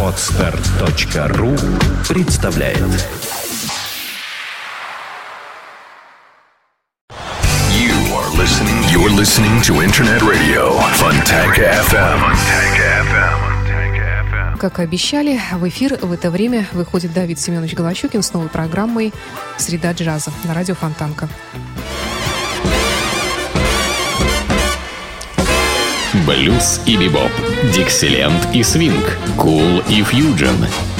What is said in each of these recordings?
Отстар.ру представляет You are listening. You're listening to Internet Radio Fontanka FM. FM. Как и обещали, в эфир в это время выходит Давид Семенович Голощукин с новой программой «Среда джаза» на радио Фонтанка. Блюз и бибоп, дикселент и свинг, кул и фьюджен.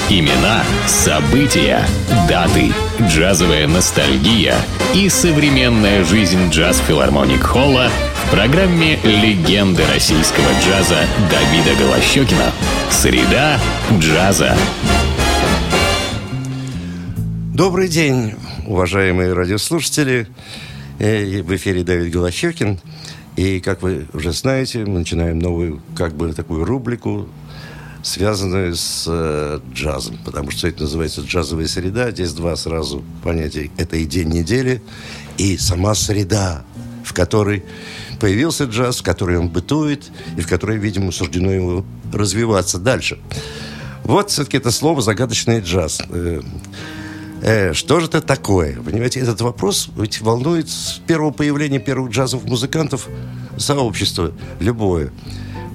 Имена, события, даты, джазовая ностальгия и современная жизнь джаз-филармоник Холла в программе «Легенды российского джаза» Давида Голощекина. Среда джаза. Добрый день, уважаемые радиослушатели. Э, В эфире Давид Голощекин. И, как вы уже знаете, мы начинаем новую, как бы, такую рубрику, связанную с э, джазом. Потому что это называется джазовая среда. Здесь два сразу понятия. Это и день недели, и сама среда, в которой появился джаз, в которой он бытует, и в которой, видимо, суждено ему развиваться дальше. Вот все-таки это слово «загадочный джаз». Э, что же это такое? Понимаете, этот вопрос ведь волнует с первого появления первых джазовых музыкантов сообщество любое.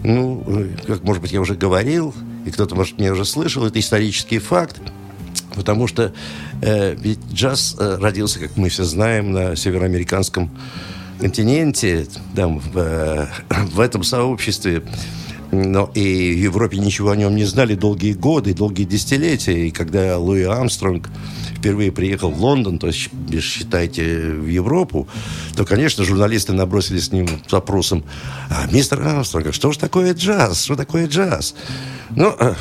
Ну, как, может быть, я уже говорил, и кто-то, может, меня уже слышал, это исторический факт, потому что э, ведь джаз э, родился, как мы все знаем, на североамериканском континенте, там, в, э, в этом сообществе. Но и в Европе ничего о нем не знали долгие годы, долгие десятилетия. И когда Луи Армстронг впервые приехал в Лондон, то есть, считайте, в Европу, то, конечно, журналисты набросились с ним с вопросом, а, мистер Армстронг, что же такое джаз? Что такое джаз? Ну, э,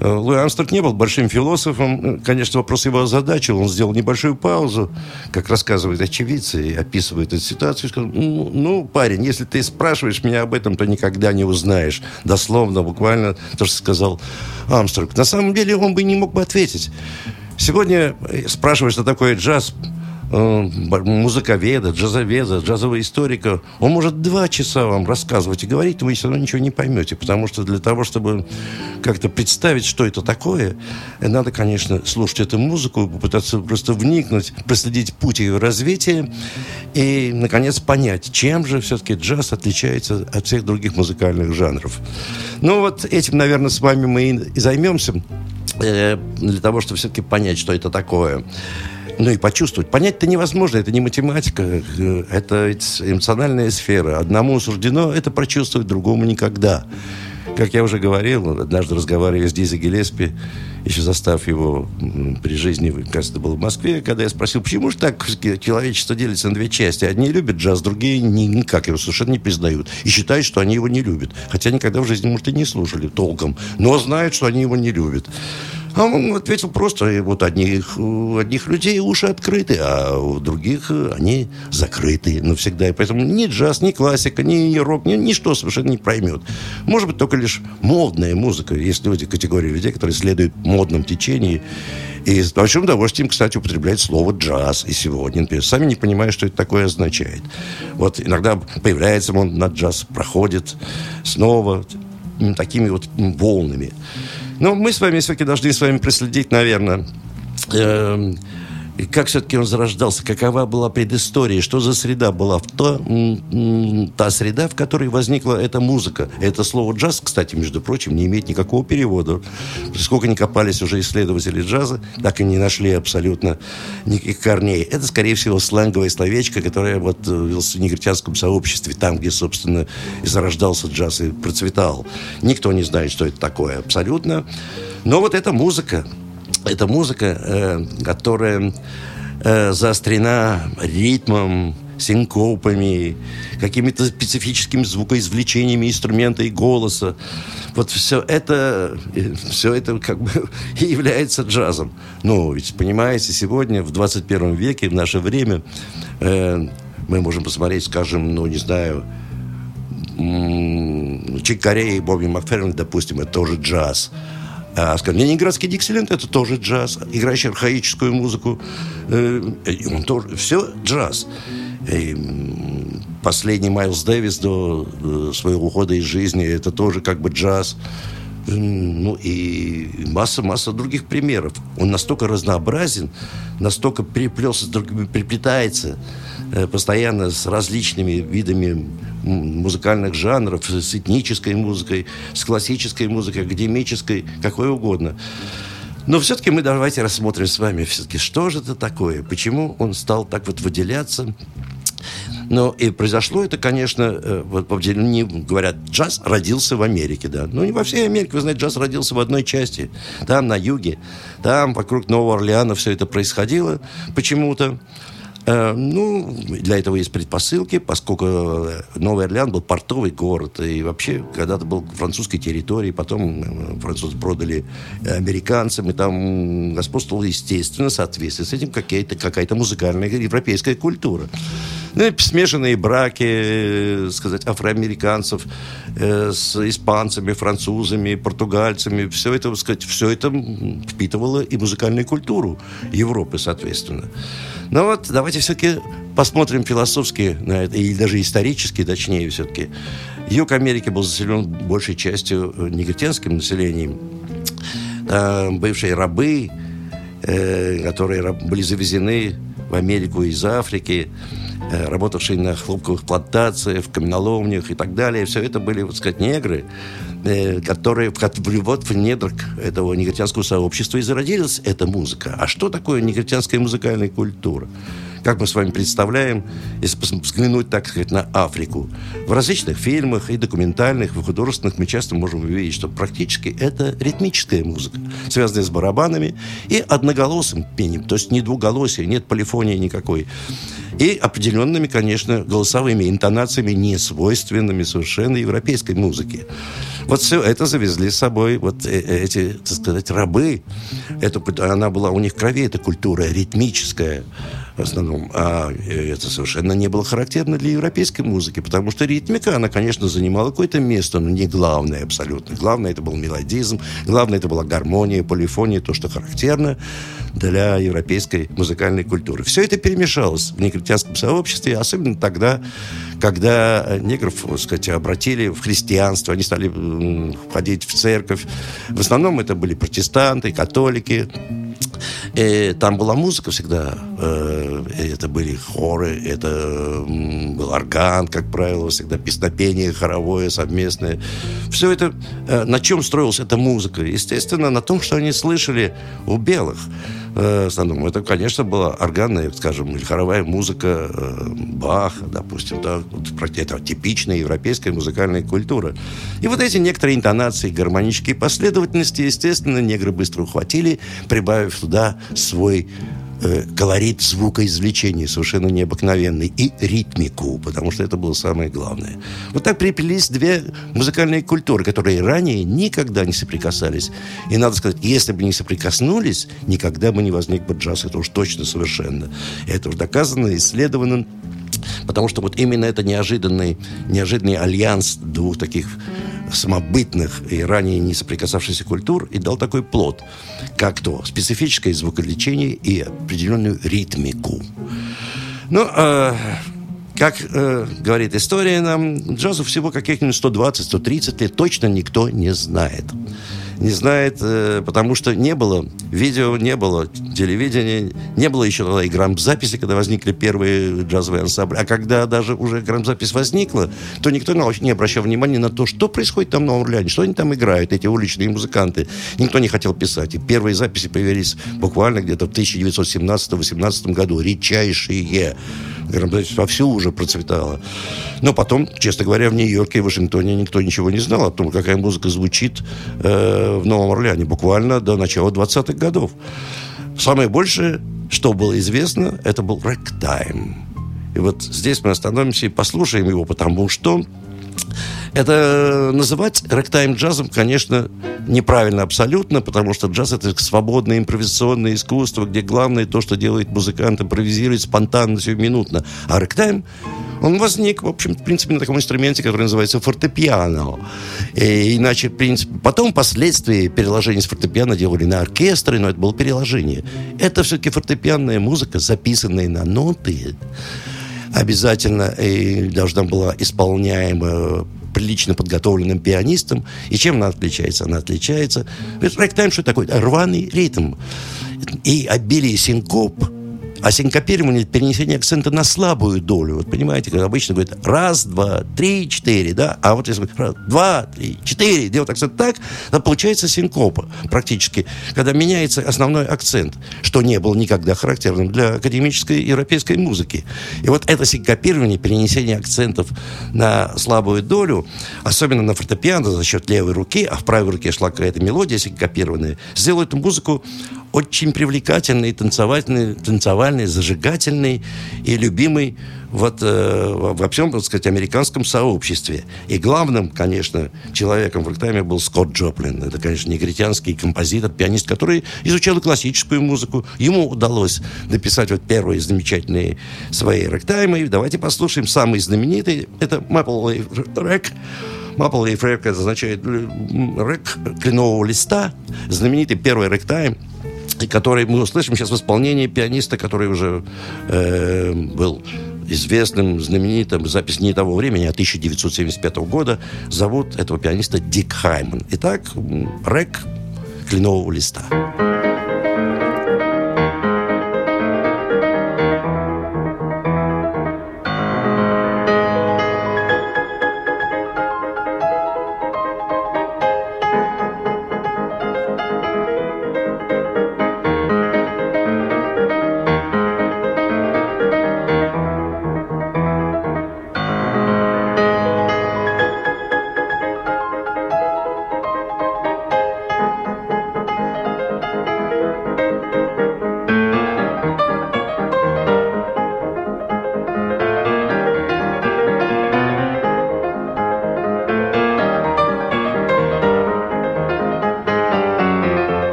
Луи Армстронг не был большим философом. Конечно, вопрос его озадачил. Он сделал небольшую паузу, как рассказывают очевидцы, и описывает эту ситуацию. Сказал, ну, ну, парень, если ты спрашиваешь меня об этом, то никогда не узнаешь. Дословно, буквально то, что сказал Армстронг. На самом деле он бы не мог бы ответить. Сегодня спрашиваешь, что такое джаз, э, музыковеда, джазоведа, джазового историка, он может два часа вам рассказывать и говорить, вы все равно ничего не поймете, потому что для того, чтобы как-то представить, что это такое, надо, конечно, слушать эту музыку, попытаться просто вникнуть, проследить путь ее развития и, наконец, понять, чем же все-таки джаз отличается от всех других музыкальных жанров. Ну вот этим, наверное, с вами мы и займемся э, для того, чтобы все-таки понять, что это такое. Ну и почувствовать. Понять-то невозможно, это не математика, э, это эмоциональная сфера. Одному суждено это прочувствовать, другому никогда. Как я уже говорил, однажды разговаривая с Дизи Гелеспи, еще застав его при жизни, кажется, это было в Москве, когда я спросил, почему же так человечество делится на две части? Одни любят джаз, другие ни- никак его совершенно не признают. И считают, что они его не любят. Хотя никогда в жизни, может, и не слушали толком. Но знают, что они его не любят. А он ответил просто, вот одних, одних людей уши открыты, а у других э, они закрыты навсегда. И поэтому ни джаз, ни классика, ни рок, ни, ничто совершенно не проймет. Может быть, только лишь модная музыка. Есть люди, категория людей, которые следуют модным течению. И с большим удовольствием, кстати, употребляют слово «джаз» и сегодня, например, сами не понимая, что это такое означает. Вот иногда появляется он на джаз, проходит снова такими вот волнами. Но мы с вами все-таки должны с вами проследить, наверное, эм, и как все-таки он зарождался, какова была предыстория, что за среда была в то, та среда, в которой возникла эта музыка. Это слово джаз, кстати, между прочим, не имеет никакого перевода. Сколько ни копались уже исследователи джаза, так и не нашли абсолютно никаких корней. Это, скорее всего, сленговое словечко, которое вот э, в негритянском сообществе, там, где, собственно, и зарождался джаз и процветал. Никто не знает, что это такое абсолютно. Но вот эта музыка, это музыка, э, которая э, заострена ритмом, синкопами, какими-то специфическими звукоизвлечениями инструмента и голоса. Вот все это, э, все это как бы является джазом. Ну, ведь, понимаете, сегодня, в 21 веке, в наше время, э, мы можем посмотреть, скажем, ну, не знаю, Чик Корей и Бобби Макферрин, допустим, это тоже джаз. А, скажем, Ленинградский Диксиленд это тоже джаз, играющий архаическую музыку. Э, и он тоже, все джаз. И, последний Майлз Дэвис до э, своего ухода из жизни, это тоже как бы джаз. Ну и масса-масса других примеров. Он настолько разнообразен, настолько переплелся приплетается э, постоянно с различными видами музыкальных жанров, с этнической музыкой, с классической музыкой, академической, какой угодно. Но все-таки мы давайте рассмотрим с вами все-таки, что же это такое, почему он стал так вот выделяться, но и произошло это, конечно, э, вот по не говорят, джаз родился в Америке, да. Ну, не во всей Америке, вы знаете, джаз родился в одной части. Там, на юге, там, вокруг Нового Орлеана все это происходило почему-то. Э, ну, для этого есть предпосылки, поскольку э, Новый Орлеан был портовый город, и вообще когда-то был французской территорией, потом французы продали американцам, и там господствовала, естественно, в соответствии с этим какая-то какая музыкальная европейская культура. Ну, смешанные браки, сказать, афроамериканцев с испанцами, французами, португальцами, все это, сказать, все это впитывало и музыкальную культуру Европы, соответственно. Но ну вот давайте все-таки посмотрим философски на это, или даже исторически, точнее все-таки. Юг Америки был заселен большей частью э, негритянским населением. бывшие рабы, э, которые были завезены в Америку из Африки, э, работавшие на хлопковых плантациях, в каменоломнях и так далее. Все это были, вот сказать, негры, которые вот в недрах этого негритянского сообщества и зародилась эта музыка. А что такое негритянская музыкальная культура? Как мы с вами представляем, если взглянуть, так сказать, на Африку. В различных фильмах и документальных, и художественных мы часто можем увидеть, что практически это ритмическая музыка, связанная с барабанами и одноголосым пением, то есть не двуголосие, нет полифонии никакой. И определенными, конечно, голосовыми интонациями, не свойственными совершенно европейской музыке. Вот все это завезли с собой вот э, э, эти, так сказать, рабы. Это, она была у них в крови, эта культура ритмическая в основном. А э, это совершенно не было характерно для европейской музыки, потому что ритмика, она, конечно, занимала какое-то место, но не главное абсолютно. Главное это был мелодизм, главное это была гармония, полифония, то, что характерно для европейской музыкальной культуры. Все это перемешалось в негритянском сообществе, особенно тогда, когда негров, так сказать, обратили в христианство, они стали ходить в церковь. В основном это были протестанты, католики. И там была музыка всегда. Э, это были хоры, это был орган, как правило, всегда песнопение хоровое, совместное. Все это... Э, на чем строилась эта музыка? Естественно, на том, что они слышали у белых э, в основном. Это, конечно, была органная, скажем, или хоровая музыка э, Баха, допустим. Да, это типичная европейская музыкальная культура. И вот эти некоторые интонации, гармонические последовательности, естественно, негры быстро ухватили, прибавив туда свой э, колорит звукоизвлечения совершенно необыкновенный и ритмику, потому что это было самое главное. Вот так приплелись две музыкальные культуры, которые ранее никогда не соприкасались. И надо сказать, если бы не соприкоснулись, никогда бы не возник бы джаз, это уж точно совершенно. Это уж доказано, исследовано, потому что вот именно это неожиданный, неожиданный альянс двух таких самобытных и ранее не соприкасавшихся культур и дал такой плод, как то специфическое звуколечение и определенную ритмику. Ну, э, как э, говорит история нам, джазу всего каких-нибудь 120-130 лет точно никто не знает не знает, э, потому что не было видео, не было телевидения, не было еще тогда и грамзаписи, когда возникли первые джазовые ансамбли. А когда даже уже грамзапись возникла, то никто не обращал внимания на то, что происходит там Новом Орлеане, что они там играют, эти уличные музыканты. Никто не хотел писать. И первые записи появились буквально где-то в 1917-18 году. Редчайшие. Грамзапись вовсю уже процветала. Но потом, честно говоря, в Нью-Йорке и Вашингтоне никто ничего не знал о том, какая музыка звучит э, в Новом Орлеане. Буквально до начала 20-х годов. Самое большее, что было известно, это был рэк-тайм. И вот здесь мы остановимся и послушаем его, потому что это называть рэктайм джазом, конечно, неправильно абсолютно, потому что джаз это свободное импровизационное искусство, где главное то, что делает музыкант, импровизирует спонтанно, минутно. А рэктайм он возник, в общем, в принципе, на таком инструменте, который называется фортепиано. И, иначе, в принципе, потом, впоследствии, переложение с фортепиано делали на оркестры, но это было переложение. Это все-таки фортепианная музыка, записанная на ноты, обязательно и должна была исполняема прилично подготовленным пианистом. И чем она отличается? Она отличается... Рэгтайм что такое? Рваный ритм. И обилие синкоп – а синкопирование – перенесение акцента на слабую долю. Вот понимаете, как обычно говорят раз, два, три, четыре, да? А вот если раз, два, три, четыре, делать акцент так, то получается синкопа практически, когда меняется основной акцент, что не было никогда характерным для академической европейской музыки. И вот это синкопирование, перенесение акцентов на слабую долю, особенно на фортепиано за счет левой руки, а в правой руке шла какая-то мелодия синкопированная, сделает музыку очень привлекательный, танцевательный, танцевальный, зажигательный и любимый вот, э, во всем, так сказать, американском сообществе. И главным, конечно, человеком в ректайме был Скотт Джоплин. Это, конечно, негритянский композитор, пианист, который изучал классическую музыку. Ему удалось написать вот первые замечательные свои ректаймы. Давайте послушаем самый знаменитый. Это Maple Leaf Rec. Maple Leaf это означает рек кленового листа. Знаменитый первый ректайм который мы услышим сейчас в исполнении пианиста, который уже э, был известным, знаменитым, запись не того времени, а 1975 года. Зовут этого пианиста Дик Хайман. Итак, рэк кленового листа.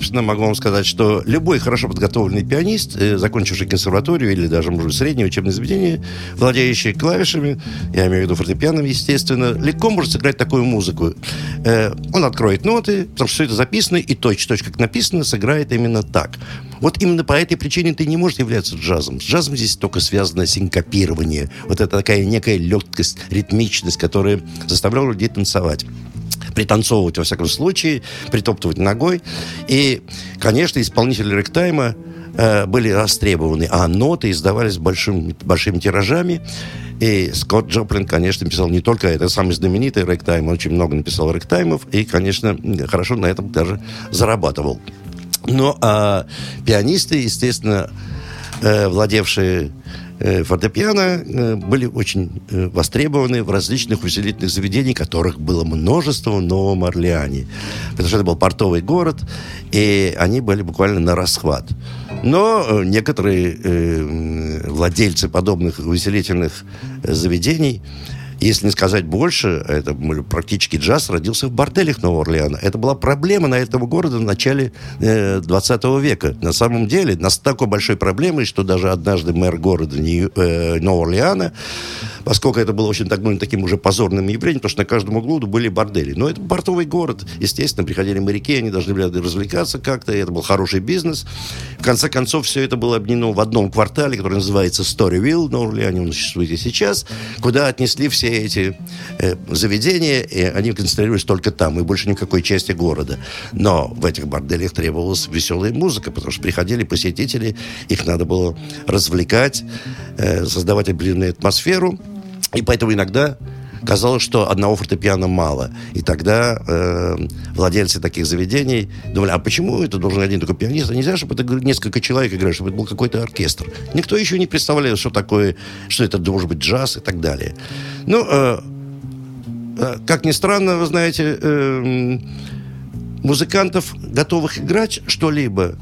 Собственно, могу вам сказать, что любой хорошо подготовленный пианист, э, закончивший консерваторию или даже, может быть, среднее учебное заведение, владеющий клавишами, я имею в виду фортепианом, естественно, легко может сыграть такую музыку. Э, он откроет ноты, потому что все это записано, и точь-точь, как написано, сыграет именно так. Вот именно по этой причине ты не можешь являться джазом. С джазом здесь только связано синкопирование. Вот это такая некая легкость, ритмичность, которая заставляла людей танцевать пританцовывать, во всяком случае, притоптывать ногой. И, конечно, исполнители ректайма э, были растребованы, а ноты издавались большим, большими тиражами. И Скотт Джоплин, конечно, писал не только это, самый знаменитый ректайм, он очень много написал ректаймов, и, конечно, хорошо на этом даже зарабатывал. Но а пианисты, естественно, э, владевшие фортепиано э, были очень э, востребованы в различных увеселительных заведениях, которых было множество в Новом Орлеане. Потому что это был портовый город, и они были буквально на расхват. Но некоторые владельцы подобных увеселительных заведений если не сказать больше, это практически джаз родился в борделях Нового Орлеана. Это была проблема на этого города в начале э, 20 века. На самом деле, нас такой большой проблемой, что даже однажды мэр города Нью, э, Нового Орлеана поскольку это было очень так, ну, таким уже позорным явлением, потому что на каждом углу были бордели. Но это портовый город, естественно, приходили моряки, они должны были развлекаться как-то, и это был хороший бизнес. В конце концов, все это было объединено в одном квартале, который называется Storyville, на Орлеане он существует и сейчас, куда отнесли все эти э, заведения, и они концентрировались только там, и больше никакой части города. Но в этих борделях требовалась веселая музыка, потому что приходили посетители, их надо было развлекать, э, создавать определенную атмосферу, и поэтому иногда казалось, что одного фортепиано мало. И тогда э, владельцы таких заведений думали, а почему это должен один только пианист? А нельзя, чтобы это несколько человек играли, чтобы это был какой-то оркестр. Никто еще не представлял, что такое, что это должен быть джаз и так далее. Ну, э, э, как ни странно, вы знаете, э, музыкантов, готовых играть что-либо,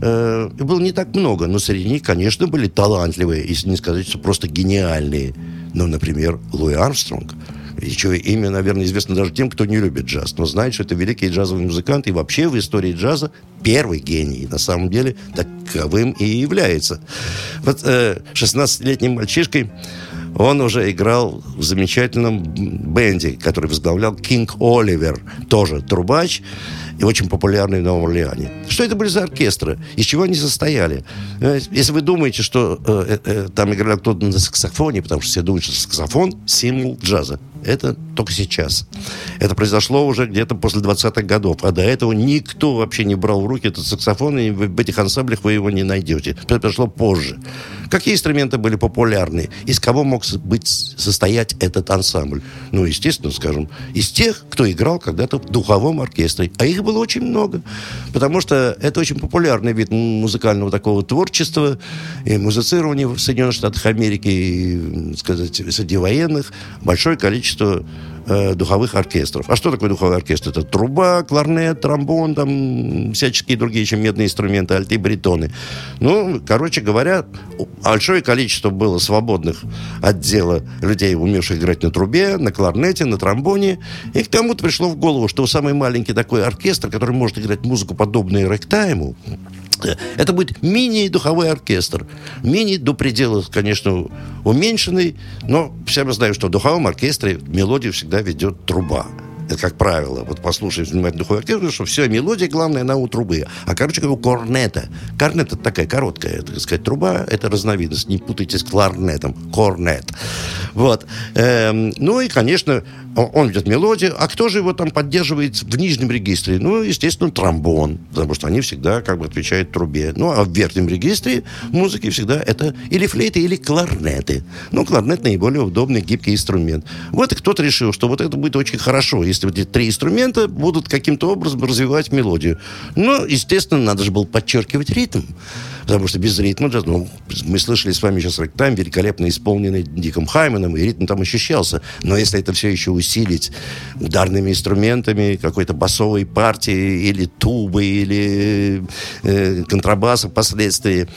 э, было не так много, но среди них, конечно, были талантливые, если не сказать, что просто гениальные. Ну, например, Луи Армстронг. Чье имя, наверное, известно даже тем, кто не любит джаз, но знает, что это великий джазовый музыкант и вообще в истории джаза первый гений. На самом деле таковым и является. Вот э, 16-летним мальчишкой он уже играл в замечательном бенде, который возглавлял Кинг Оливер, тоже трубач и очень популярный в Новом Орлеане. Что это были за оркестры? Из чего они состояли? Если вы думаете, что э, э, там играл кто-то на саксофоне, потому что все думают, что саксофон – символ джаза. Это только сейчас. Это произошло уже где-то после 20-х годов. А до этого никто вообще не брал в руки этот саксофон, и в этих ансамблях вы его не найдете. Это произошло позже. Какие инструменты были популярны? Из кого мог быть, состоять этот ансамбль? Ну, естественно, скажем, из тех, кто играл когда-то в духовом оркестре. А их было очень много. Потому что это очень популярный вид музыкального такого творчества и музицирования в Соединенных Штатах Америки, и, сказать, среди военных. Большое количество э, духовых оркестров. А что такое духовой оркестр? Это труба, кларнет, тромбон, там всяческие другие еще медные инструменты, альты, баритоны. Ну, короче говоря, большое количество было свободных отдела людей, умевших играть на трубе, на кларнете, на тромбоне. И к кому-то пришло в голову, что самый маленький такой оркестр, который может играть музыку, подобную это будет мини-духовой оркестр. Мини до предела, конечно, уменьшенный, но все мы знаем, что в духовом оркестре мелодию всегда ведет труба. Это как правило. Вот послушай внимательно духовой оркестр, что все, мелодия главная на у трубы. А, короче говоря, корнета. Корнет это такая короткая, так сказать, труба. Это разновидность. Не путайте с кларнетом. Корнет. Вот. Эм, ну и, конечно, он ведет мелодию, а кто же его там поддерживает в нижнем регистре? Ну, естественно, тромбон, потому что они всегда как бы отвечают трубе. Ну, а в верхнем регистре музыки всегда это или флейты, или кларнеты. Ну, кларнет наиболее удобный, гибкий инструмент. Вот кто-то решил, что вот это будет очень хорошо, если вот эти три инструмента будут каким-то образом развивать мелодию. Но, естественно, надо же было подчеркивать ритм. Потому что без ритма, ну, мы слышали с вами сейчас рэктайм, великолепно исполненный Диком Хайменом, и ритм там ощущался. Но если это все еще усилить ударными инструментами, какой-то басовой партии, или тубы, или э, контрабаса впоследствии,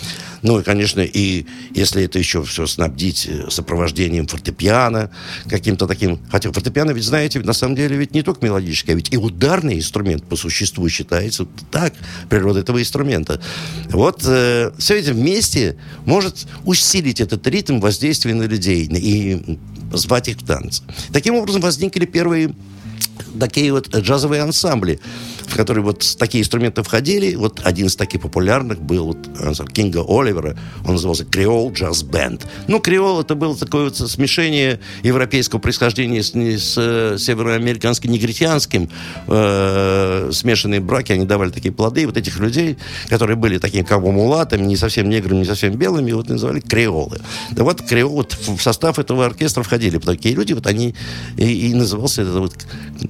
ну, и, конечно, и если это еще все снабдить э, сопровождением фортепиано, каким-то таким... Хотя фортепиано, ведь, знаете, на самом деле ведь не только мелодическое, а ведь и ударный инструмент по существу считается так, природа этого инструмента. Вот э, все это вместе может усилить этот ритм воздействия на людей и звать их в танц. Таким образом возникли первые такие вот джазовые ансамбли в который вот такие инструменты входили. Вот один из таких популярных был вот, Кинга Оливера. Он назывался «Креол Джаз Бенд». Ну, креол это было такое вот смешение европейского происхождения с, с э, североамериканским негритянским. Э, смешанные браки, они давали такие плоды. И вот этих людей, которые были такими как бы мулатами, не совсем неграми, не совсем белыми, вот называли креолы. Да вот креол, вот в состав этого оркестра входили такие люди, вот они и, и назывался это вот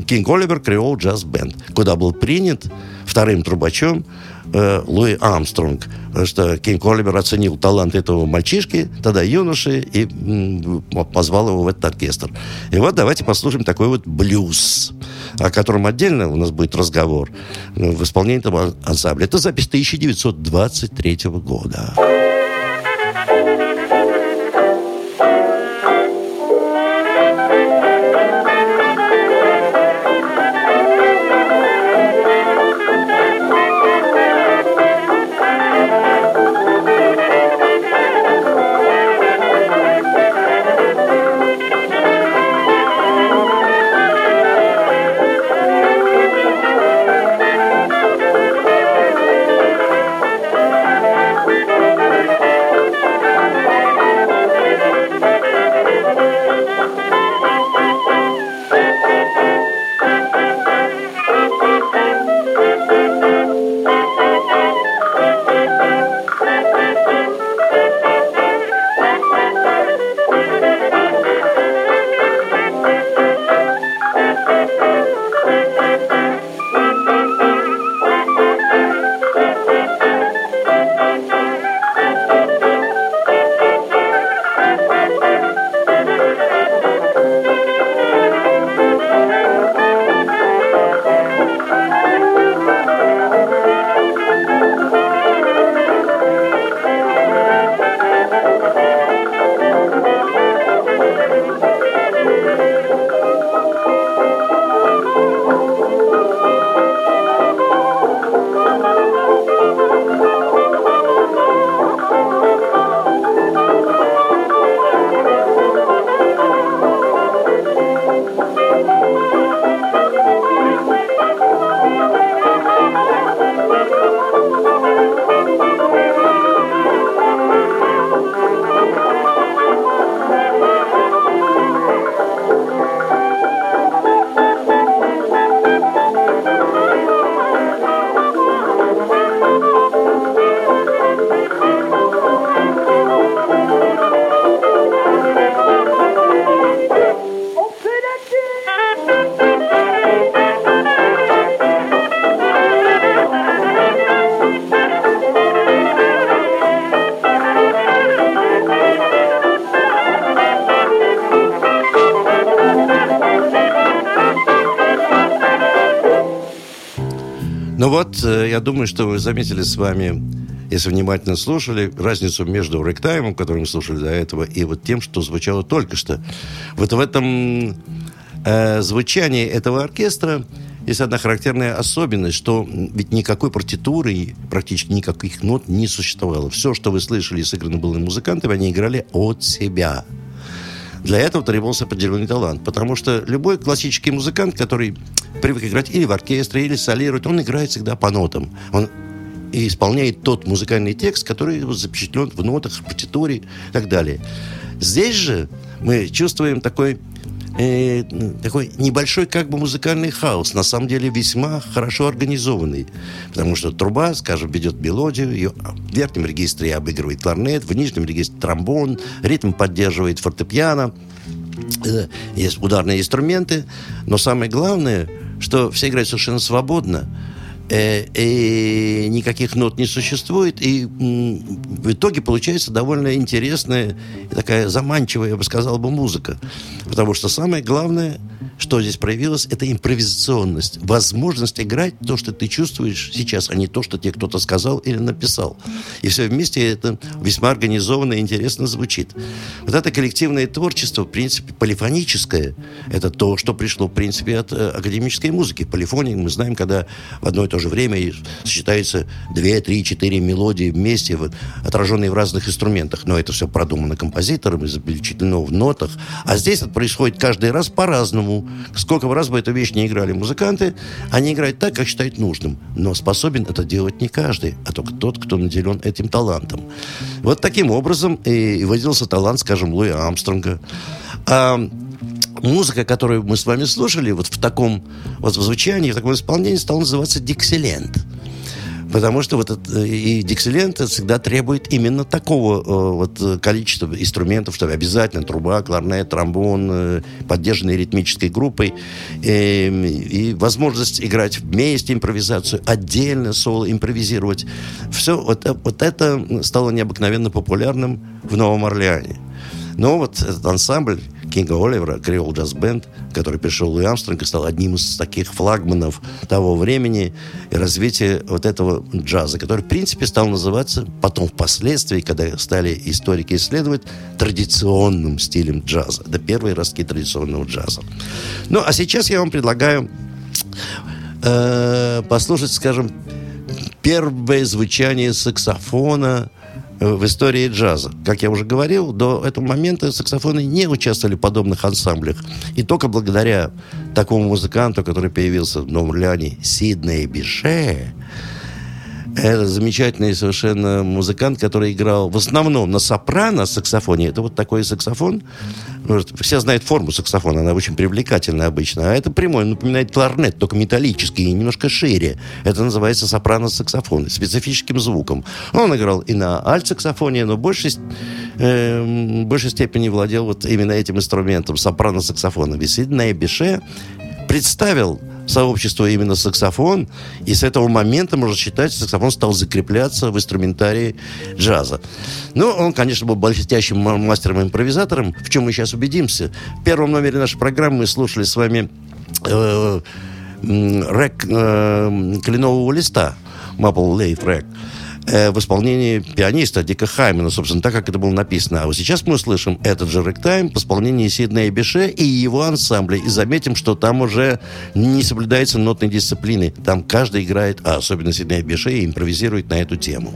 Кинг Оливер Креол Джаз Бенд, куда был принят вторым трубачом э, Луи Армстронг, что Кинг Оливер оценил талант этого мальчишки, тогда юноши, и м, позвал его в этот оркестр. И вот давайте послушаем такой вот блюз, о котором отдельно у нас будет разговор э, в исполнении этого ансамбля. Это запись 1923 года. Думаю, что вы заметили с вами, если внимательно слушали, разницу между рэктаймом, который мы слушали до этого, и вот тем, что звучало только что. Вот в этом э, звучании этого оркестра есть одна характерная особенность, что ведь никакой партитуры, практически никаких нот не существовало. Все, что вы слышали, сыграно было музыкантами, они играли от себя. Для этого требовался определенный талант, потому что любой классический музыкант, который привык играть или в оркестре, или солировать, он играет всегда по нотам. Он и исполняет тот музыкальный текст, который запечатлен в нотах, в партитуре и так далее. Здесь же мы чувствуем такой э, такой небольшой как бы музыкальный хаос, на самом деле весьма хорошо организованный. Потому что труба, скажем, ведет мелодию, ее в верхнем регистре обыгрывает кларнет, в нижнем регистре тромбон, ритм поддерживает фортепиано, э, есть ударные инструменты, но самое главное, что все играют совершенно свободно, и никаких нот не существует, и в итоге получается довольно интересная, такая заманчивая, я бы сказал бы, музыка. Потому что самое главное, что здесь проявилось, это импровизационность, возможность играть то, что ты чувствуешь сейчас, а не то, что тебе кто-то сказал или написал. И все вместе это весьма организованно и интересно звучит. Вот это коллективное творчество, в принципе, полифоническое, это то, что пришло, в принципе, от э, академической музыки. Полифония, мы знаем, когда в одно и то же время сочетаются две, три, четыре мелодии вместе, вот, отраженные в разных инструментах. Но это все продумано композитором, изобличительно в нотах. А здесь это происходит каждый раз по-разному. Сколько раз бы эту вещь не играли музыканты, они играют так, как считают нужным. Но способен это делать не каждый, а только тот, кто наделен этим талантом. Вот таким образом и выделился талант, скажем, Луи Амстронга. Музыка, которую мы с вами слушали, вот в таком вот звучании, в таком исполнении, стала называться «Дикселент». Потому что вот это, и Дикселент всегда требует именно такого э, вот количества инструментов, чтобы обязательно труба, кларнет, тромбон, э, поддержанный ритмической группой, э, и возможность играть вместе импровизацию, отдельно соло, импровизировать. Все вот, вот это стало необыкновенно популярным в Новом Орлеане. Но вот этот ансамбль Кинга Оливера, Креол Джаз Бенд, который пришел Луи Амстронг и стал одним из таких флагманов того времени и развития вот этого джаза, который, в принципе, стал называться потом впоследствии, когда стали историки исследовать, традиционным стилем джаза. Это первые ростки традиционного джаза. Ну, а сейчас я вам предлагаю э, послушать, скажем, первое звучание саксофона в истории джаза. Как я уже говорил, до этого момента саксофоны не участвовали в подобных ансамблях. И только благодаря такому музыканту, который появился в Новом Орлеане, Сидней Бише, это замечательный совершенно музыкант, который играл в основном на сопрано саксофоне. Это вот такой саксофон. Все знают форму саксофона, она очень привлекательная обычно. А это прямой, напоминает кларнет, только металлический и немножко шире. Это называется сопрано-саксофон, специфическим звуком. Он играл и на альт-саксофоне, но в большей, э, в большей степени владел вот именно этим инструментом, сопрано-саксофона. Висидная Беше представил сообщество именно саксофон, и с этого момента, можно считать, саксофон стал закрепляться в инструментарии джаза. Ну, он, конечно, был блестящим мастером-импровизатором, в чем мы сейчас убедимся. В первом номере нашей программы мы слушали с вами э, рэк э, кленового листа, Maple Late Rack э, в исполнении пианиста Дика Хаймена, собственно, так, как это было написано. А вот сейчас мы услышим этот же рэктайм в исполнении Сиднея Беше и его ансамбля. И заметим, что там уже не соблюдается нотной дисциплины. Там каждый играет, а особенно Сиднея Беше, импровизирует на эту тему.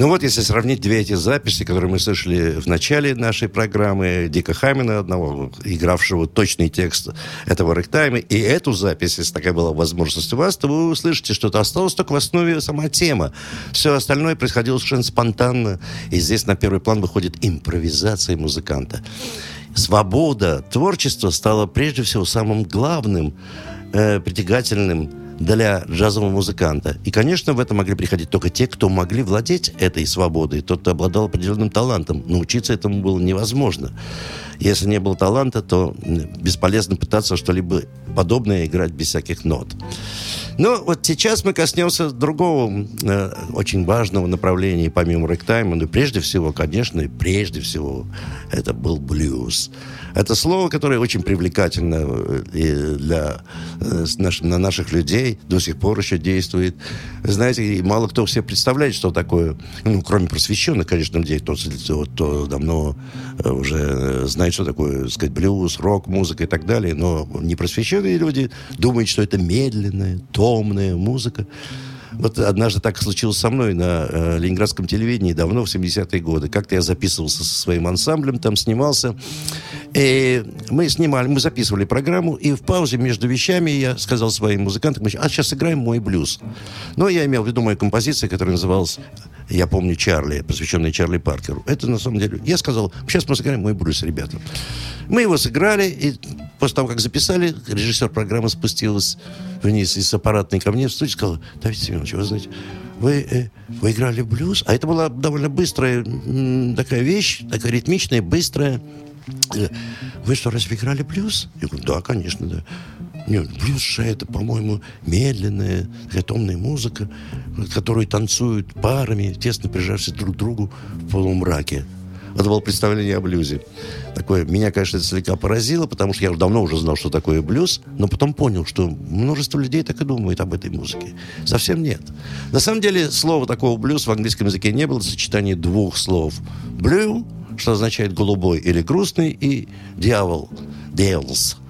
Ну вот, если сравнить две эти записи, которые мы слышали в начале нашей программы, Дика Хамина одного, игравшего точный текст этого рэктайма, и эту запись, если такая была возможность у вас, то вы услышите, что это осталось только в основе сама тема. Все остальное происходило совершенно спонтанно, и здесь на первый план выходит импровизация музыканта. Свобода творчества стала прежде всего самым главным, э, притягательным для джазового музыканта. И, конечно, в это могли приходить только те, кто могли владеть этой свободой, тот, кто обладал определенным талантом. Научиться этому было невозможно. Если не было таланта, то бесполезно пытаться что-либо подобное играть без всяких нот. Ну, вот сейчас мы коснемся другого э, очень важного направления, помимо рэктайма. Ну, прежде всего, конечно, и прежде всего, это был блюз. Это слово, которое очень привлекательно э, для, э, на наших людей, до сих пор еще действует. Знаете, мало кто все представляет, что такое, ну, кроме просвещенных, конечно, людей, кто, кто давно э, уже знает, что такое, так сказать, блюз, рок, музыка и так далее, но непросвещенные люди думают, что это медленная, томная музыка. Вот однажды так случилось со мной на э, ленинградском телевидении давно, в 70-е годы. Как-то я записывался со своим ансамблем, там снимался. И мы снимали, мы записывали программу, и в паузе между вещами я сказал своим музыкантам, а сейчас сыграем мой блюз. Но я имел в виду мою композицию, которая называлась я помню Чарли, посвященный Чарли Паркеру. Это на самом деле... Я сказал, сейчас мы сыграем мой блюз, ребята. Мы его сыграли, и после того, как записали, режиссер программы спустилась вниз из аппаратной ко мне в студию и сказала, Давид Семенович, вы знаете, вы, э, вы играли блюз? А это была довольно быстрая такая вещь, такая ритмичная, быстрая. Э, вы что, разве играли блюз? Я говорю, да, конечно, да. Нет, блюз же это, по-моему, медленная, такая томная музыка, которую танцуют парами, тесно прижавшись друг к другу в полумраке. Это было представление о блюзе. Такое, меня, конечно, это слегка поразило, потому что я давно уже знал, что такое блюз, но потом понял, что множество людей так и думают об этой музыке. Совсем нет. На самом деле, слова такого блюз в английском языке не было, сочетание двух слов. Blue, что означает голубой или грустный, и дьявол, devils –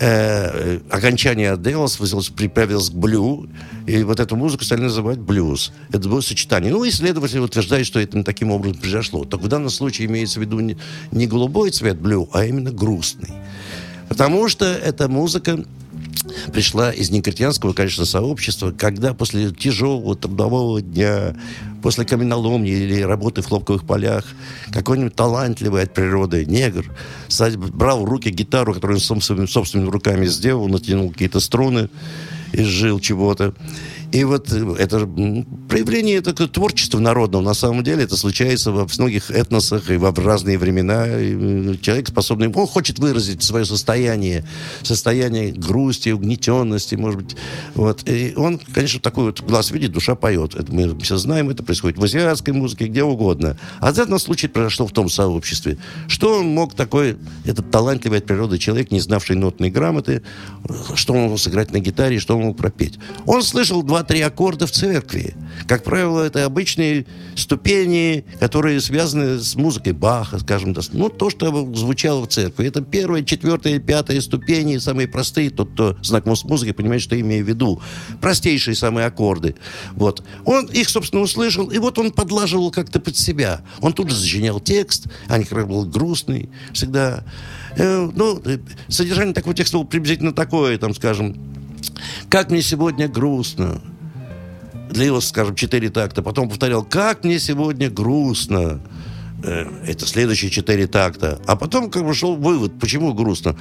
э, окончание Делос приправилось к блю, и вот эту музыку стали называть блюз. Это было сочетание. Ну, исследователи утверждают, что это таким образом произошло. Так в данном случае имеется в виду не голубой цвет блю, а именно грустный. Потому что эта музыка пришла из негритянского, конечно, сообщества, когда после тяжелого трудового дня, после каменоломни или работы в хлопковых полях, какой-нибудь талантливый от природы негр брал в руки гитару, которую он собственными, собственными руками сделал, натянул какие-то струны, изжил чего-то. И вот это проявление это творчества народного. На самом деле это случается во многих этносах и во разные времена. И человек способный, он хочет выразить свое состояние, состояние грусти, угнетенности, может быть. Вот. И он, конечно, такой вот глаз видит, душа поет. Это мы все знаем, это происходит в азиатской музыке, где угодно. А в данном случае произошло в том сообществе. Что он мог такой, этот талантливый от природы человек, не знавший нотной грамоты, что он мог сыграть на гитаре, что он мог пропеть? Он слышал два два-три аккорда в церкви. Как правило, это обычные ступени, которые связаны с музыкой Баха, скажем, ну, то, что звучало в церкви. Это первая, четвертая, пятая ступени, самые простые. Тот, кто знаком с музыкой, понимает, что я имею в виду. Простейшие самые аккорды. Вот. Он их, собственно, услышал, и вот он подлаживал как-то под себя. Он тут же сочинял текст, а не как был грустный всегда. Э, ну, содержание такого текста было приблизительно такое, там, скажем, как мне сегодня грустно. Длилось, скажем, четыре такта. Потом повторял, как мне сегодня грустно. Э, это следующие четыре такта. А потом как бы шел вывод, почему грустно.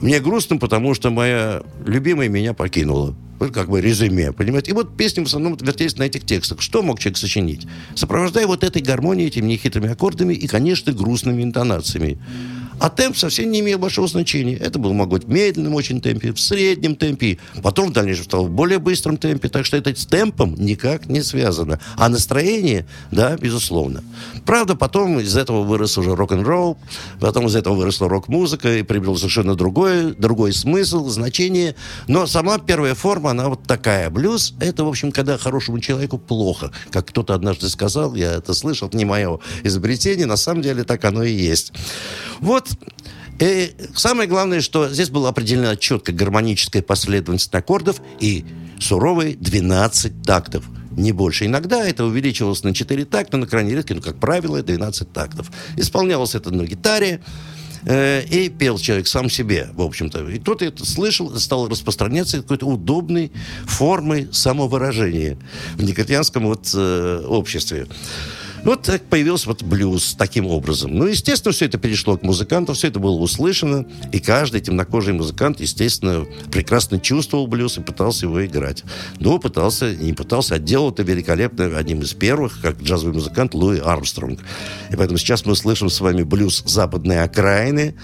Мне грустно, потому что моя любимая меня покинула. Вот как бы резюме, понимаете? И вот песни в основном вертелись на этих текстах. Что мог человек сочинить? Сопровождая вот этой гармонией, этими нехитрыми аккордами и, конечно, грустными интонациями. А темп совсем не имел большого значения. Это был, могу быть, в медленном очень темпе, в среднем темпе, потом в дальнейшем стал в более быстром темпе. Так что это с темпом никак не связано. А настроение, да, безусловно. Правда, потом из этого вырос уже рок-н-ролл, потом из этого выросла рок-музыка и приобрел совершенно другой, другой смысл, значение. Но сама первая форма, она вот такая. Блюз — это, в общем, когда хорошему человеку плохо. Как кто-то однажды сказал, я это слышал, это не мое изобретение, на самом деле так оно и есть. Вот и самое главное, что здесь была определена четкая гармоническая последовательность аккордов и суровые 12 тактов. не больше. Иногда это увеличивалось на 4 такта, на крайне редко, но, как правило, 12 тактов. Исполнялось это на гитаре, э, и пел человек сам себе, в общем-то. И кто-то это слышал, стал распространяться какой-то удобной формой самовыражения в негритянском вот, э, обществе. Вот так появился вот блюз таким образом. Ну, естественно, все это перешло к музыкантам, все это было услышано, и каждый темнокожий музыкант, естественно, прекрасно чувствовал блюз и пытался его играть. Но пытался, не пытался, а делал это великолепно одним из первых, как джазовый музыкант Луи Армстронг. И поэтому сейчас мы слышим с вами блюз западной окраины,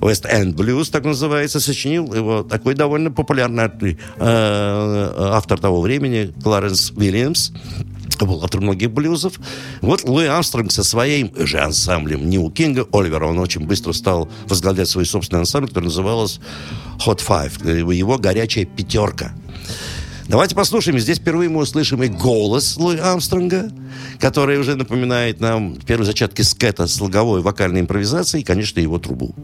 West End Blues, так называется, сочинил его такой довольно популярный э, автор того времени, Кларенс Уильямс был автор многих блюзов. Вот Луи Армстронг со своим же ансамблем Нью Кинга, Оливера, он очень быстро стал возглавлять свой собственный ансамбль, который назывался Hot Five, его горячая пятерка. Давайте послушаем. Здесь впервые мы услышим и голос Луи Армстронга, который уже напоминает нам первые зачатки скета, слоговой вокальной импровизации и, конечно, его трубу.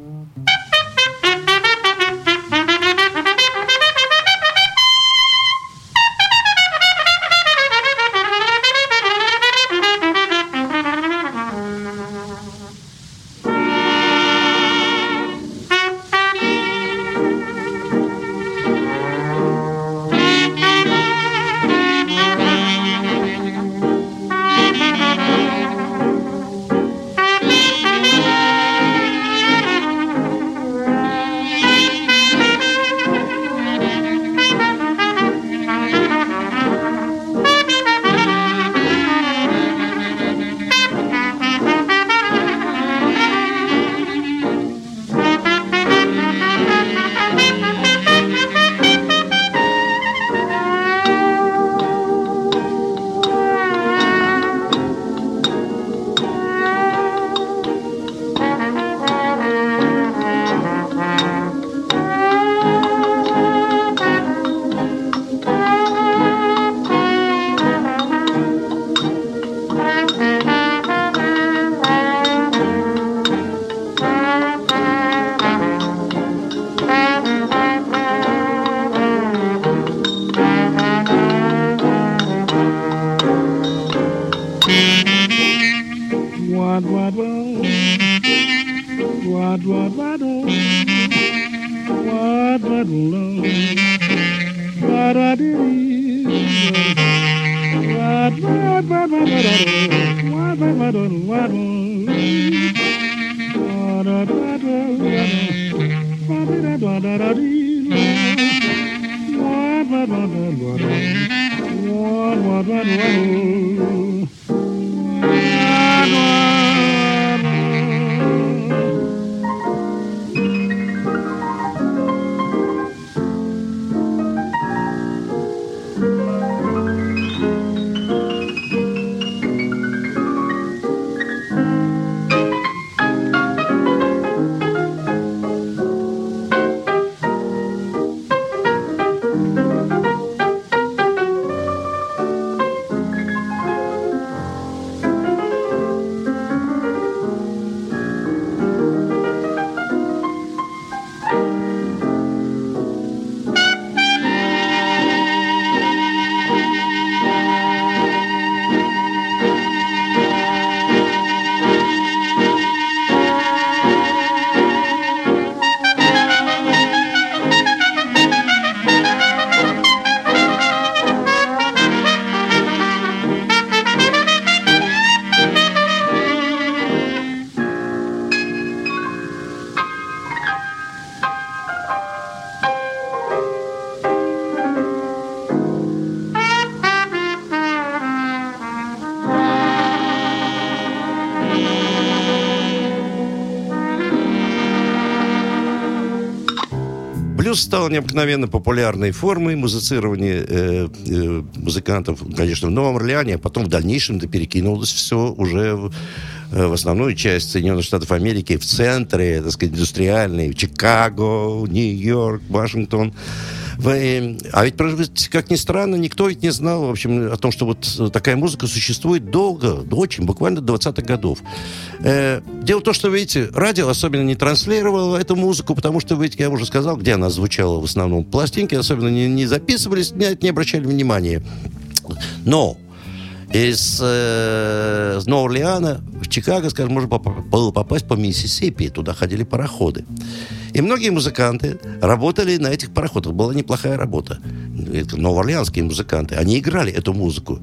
Блюз стал необыкновенно популярной формой музицирования э, э, музыкантов, конечно, в Новом Орлеане, а потом в дальнейшем это перекинулось все уже в, э, в основную часть Соединенных Штатов Америки, в центре, так сказать, индустриальной, в Чикаго, Нью-Йорк, Вашингтон. А ведь, как ни странно, никто ведь не знал, в общем, о том, что вот такая музыка существует долго, очень, буквально до 20-х годов. Э, дело в том, что, видите, радио особенно не транслировало эту музыку, потому что, видите, я уже сказал, где она звучала в основном. Пластинки особенно не, не записывались, не обращали внимания. Но из э, Нового Орлеана в Чикаго, скажем, можно поп- было попасть по Миссисипи. Туда ходили пароходы. И многие музыканты работали на этих пароходах. Была неплохая работа. Это новоорлеанские музыканты. Они играли эту музыку.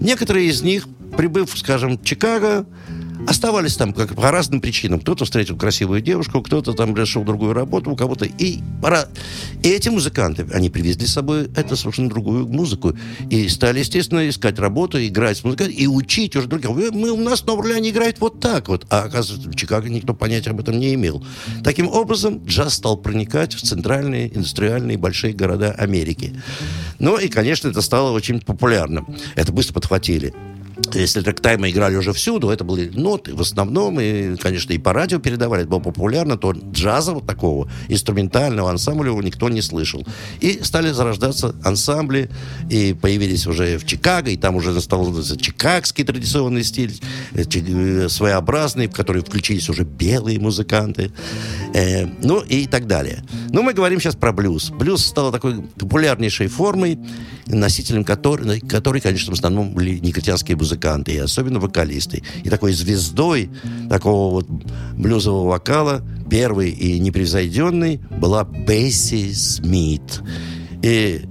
Некоторые из них, прибыв, скажем, в Чикаго, оставались там как по разным причинам. Кто-то встретил красивую девушку, кто-то там решил другую работу, у кого-то. И, пора... и эти музыканты, они привезли с собой это совершенно другую музыку. И стали, естественно, искать работу, играть с музыкантами и учить уже других. «Вы- Мы, у нас Новом Орлеане играет вот так вот. А оказывается, в Чикаго никто понятия об этом не имел. Таким образом, джаз стал проникать в центральные, индустриальные, большие города Америки. Ну и, конечно, это стало очень популярным. Это быстро подхватили. Если трек-таймы играли уже всюду, это были ноты в основном, и, конечно, и по радио передавали, это было популярно, то джаза вот такого, инструментального ансамбля никто не слышал. И стали зарождаться ансамбли, и появились уже в Чикаго, и там уже стал чикагский традиционный стиль, э, э, своеобразный, в который включились уже белые музыканты, э, ну и так далее. Но мы говорим сейчас про блюз. Блюз стал такой популярнейшей формой, носителем которой, которой, конечно, в основном были негритянские музыканты, и особенно вокалисты. И такой звездой такого вот блюзового вокала, первый и непревзойденный, была Бесси Смит. И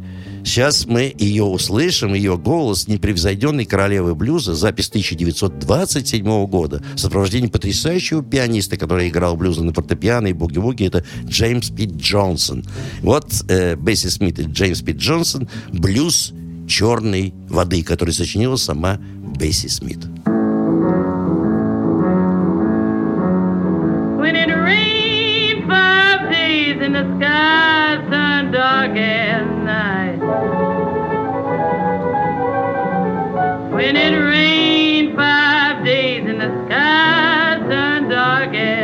Сейчас мы ее услышим, ее голос непревзойденной королевы блюза, запись 1927 года, в сопровождении потрясающего пианиста, который играл блюзы на фортепиано и буги-вуги, это Джеймс Пит Джонсон. Вот э, Бесси Смит и Джеймс Пит Джонсон, блюз черной воды, который сочинила сама Бесси Смит. Five days and the sky turned dark as night. When it rained five days and the sky turned dark as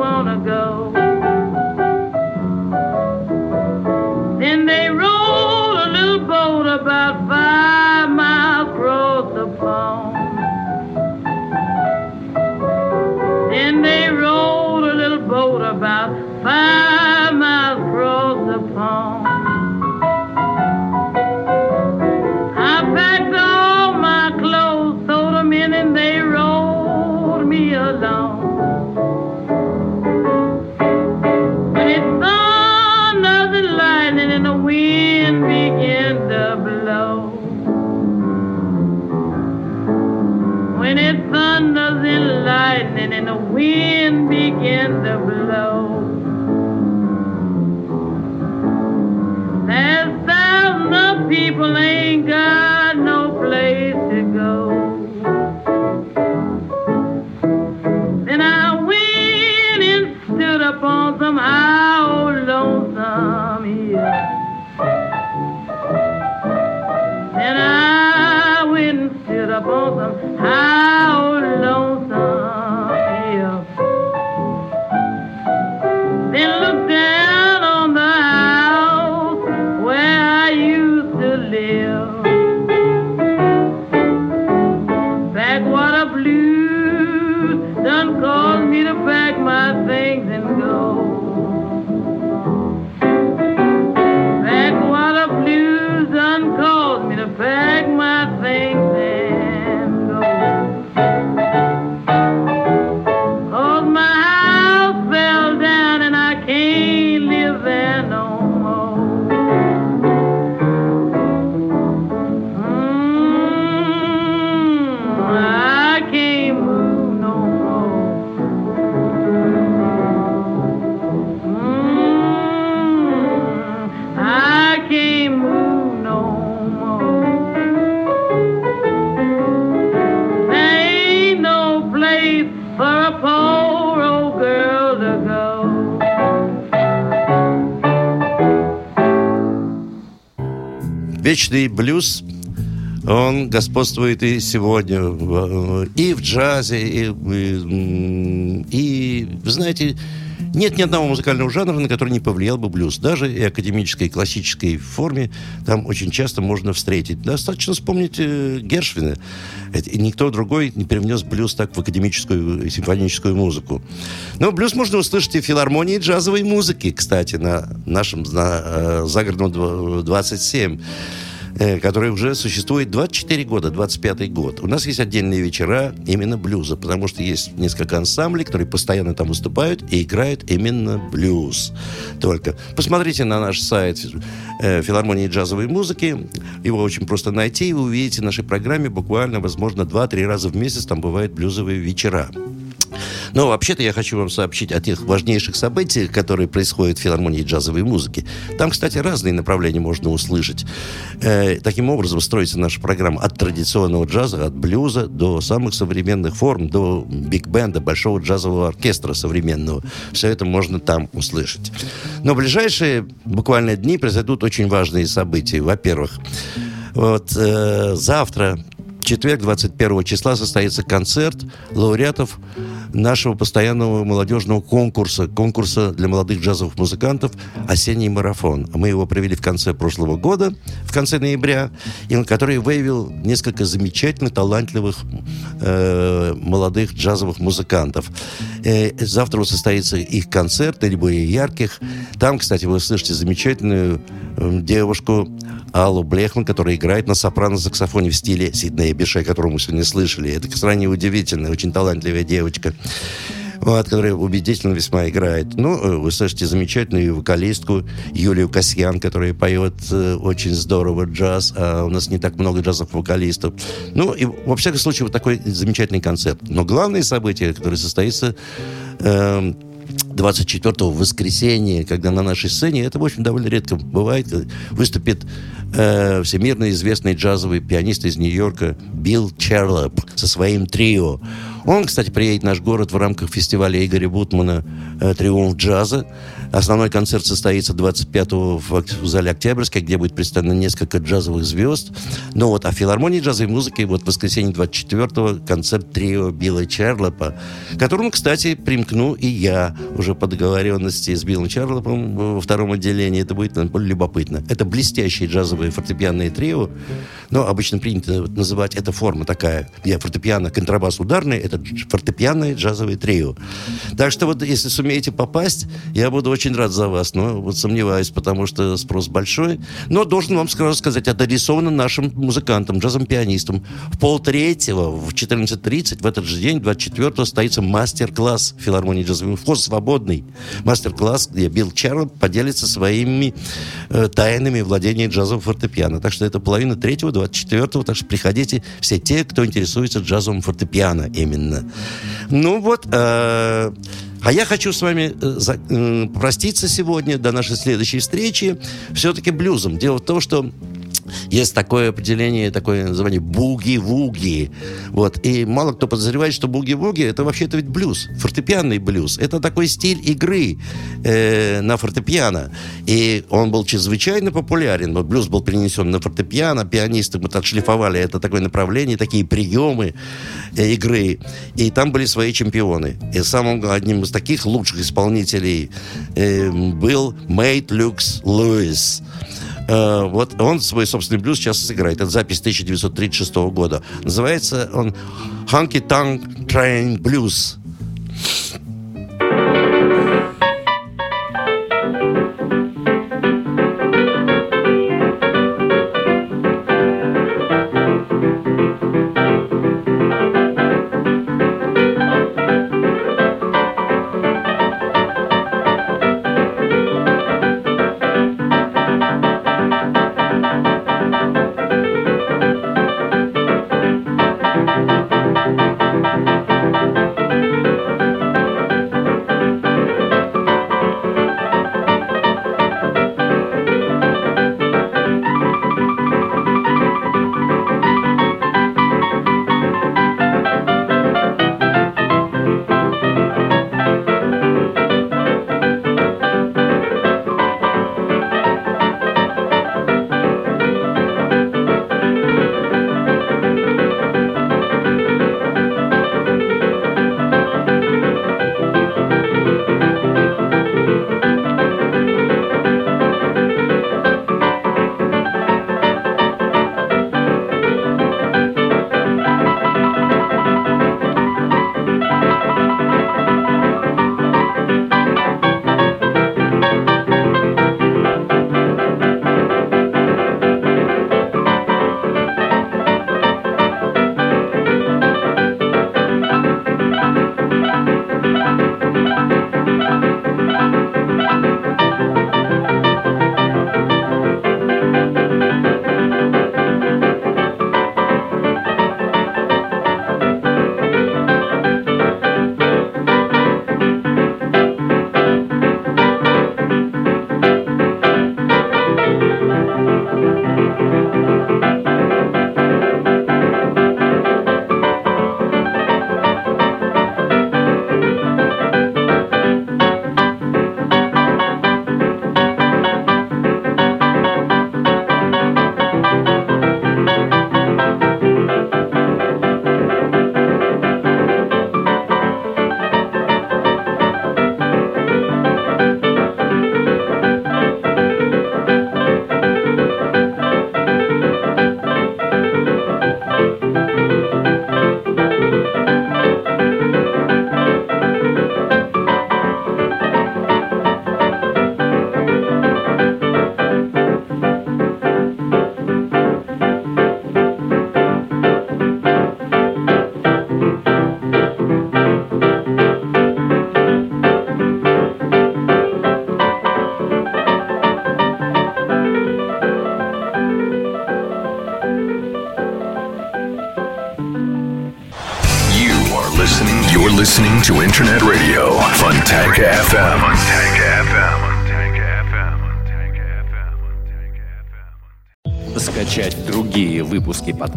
wanna go. Вечный блюз, он господствует и сегодня, в- и в джазе, и, и, и, знаете, нет ни одного музыкального жанра, на который не повлиял бы блюз. Даже и академической, и классической форме там очень часто можно встретить. Достаточно вспомнить э, Гершвина. Это- и никто другой не привнес блюз так в академическую и симфоническую музыку. Но блюз можно услышать и в филармонии джазовой музыки, кстати, на нашем на, э, загородном дв- 27 э, который уже существует 24 года, 25 год. У нас есть отдельные вечера именно блюза, потому что есть несколько ансамблей, которые постоянно там выступают и играют именно блюз. Только посмотрите на наш сайт э, филармонии джазовой музыки. Его очень просто найти, и вы увидите в нашей программе буквально, возможно, 2-3 раза в месяц там бывают блюзовые вечера. Но вообще-то я хочу вам сообщить о тех важнейших событиях, которые происходят в филармонии джазовой музыки. Там, кстати, разные направления можно услышать. Э, таким образом строится наша программа от традиционного джаза, от блюза до самых современных форм, до биг-бенда, большого джазового оркестра современного. Все это можно там услышать. Но ближайшие буквально дни произойдут очень важные события. Во-первых, вот э, завтра четверг, 21 числа, состоится концерт лауреатов нашего постоянного молодежного конкурса, конкурса для молодых джазовых музыкантов «Осенний марафон». Мы его провели в конце прошлого года, в конце ноября, и который выявил несколько замечательных, талантливых э, молодых джазовых музыкантов. Э, завтра состоится их концерт, либо и ярких. Там, кстати, вы услышите замечательную э, девушку Аллу Блехман, которая играет на сопрано-саксофоне в стиле Сиднея Бише, которую мы сегодня слышали. Это крайне удивительная, очень талантливая девочка. Вот, которая убедительно весьма играет. Ну, э, вы слышите замечательную вокалистку Юлию Касьян, которая поет э, очень здорово джаз, а у нас не так много джазовых вокалистов. Ну, и во всяком случае, вот такой замечательный концерт. Но главное событие, которое состоится эм, 24 в воскресенье, когда на нашей сцене, это, в общем, довольно редко бывает, выступит э, всемирно известный джазовый пианист из Нью-Йорка Билл Черлоп со своим трио. Он, кстати, приедет в наш город в рамках фестиваля Игоря Бутмана э, «Триумф джаза». Основной концерт состоится 25-го в, зале Октябрьской, где будет представлено несколько джазовых звезд. Ну вот, а в филармонии джазовой музыки вот в воскресенье 24-го концерт трио Билла Черлопа, к которому, кстати, примкну и я уже по договоренности с Биллом Черлопом во втором отделении. Это будет любопытно. Это блестящее джазовое фортепианное трио. Но обычно принято называть эта форма такая, где фортепиано, контрабас ударный, это фортепианное джазовое трио. Так что вот если сумеете попасть, я буду очень рад за вас. Но вот сомневаюсь, потому что спрос большой. Но должен вам сразу сказать, это рисовано нашим музыкантам, джазом-пианистам. В полтретьего, в 14.30, в этот же день, 24-го, состоится мастер-класс филармонии джазовой. Вход свободный. Мастер-класс, где Билл Чарлоп поделится своими э, тайнами владения джазовым фортепиано. Так что это половина третьего, 24-го. Так что приходите все те, кто интересуется джазовым фортепиано именно. Ну вот, э, а я хочу с вами э, проститься сегодня до нашей следующей встречи все-таки блюзом. Дело в том, что есть такое определение, такое название буги-вуги. Вот. И мало кто подозревает, что буги-вуги это вообще-то ведь блюз, фортепианный блюз. Это такой стиль игры э, на фортепиано. И он был чрезвычайно популярен. Вот блюз был перенесен на фортепиано, пианисты мы отшлифовали это такое направление, такие приемы э, игры. И там были свои чемпионы. И самым одним из таких лучших исполнителей э, был Мейт Люкс Луис. Э, вот он свой собственный блюз сейчас сыграет. Это запись 1936 года. Называется он «Honky Tonk Train Blues».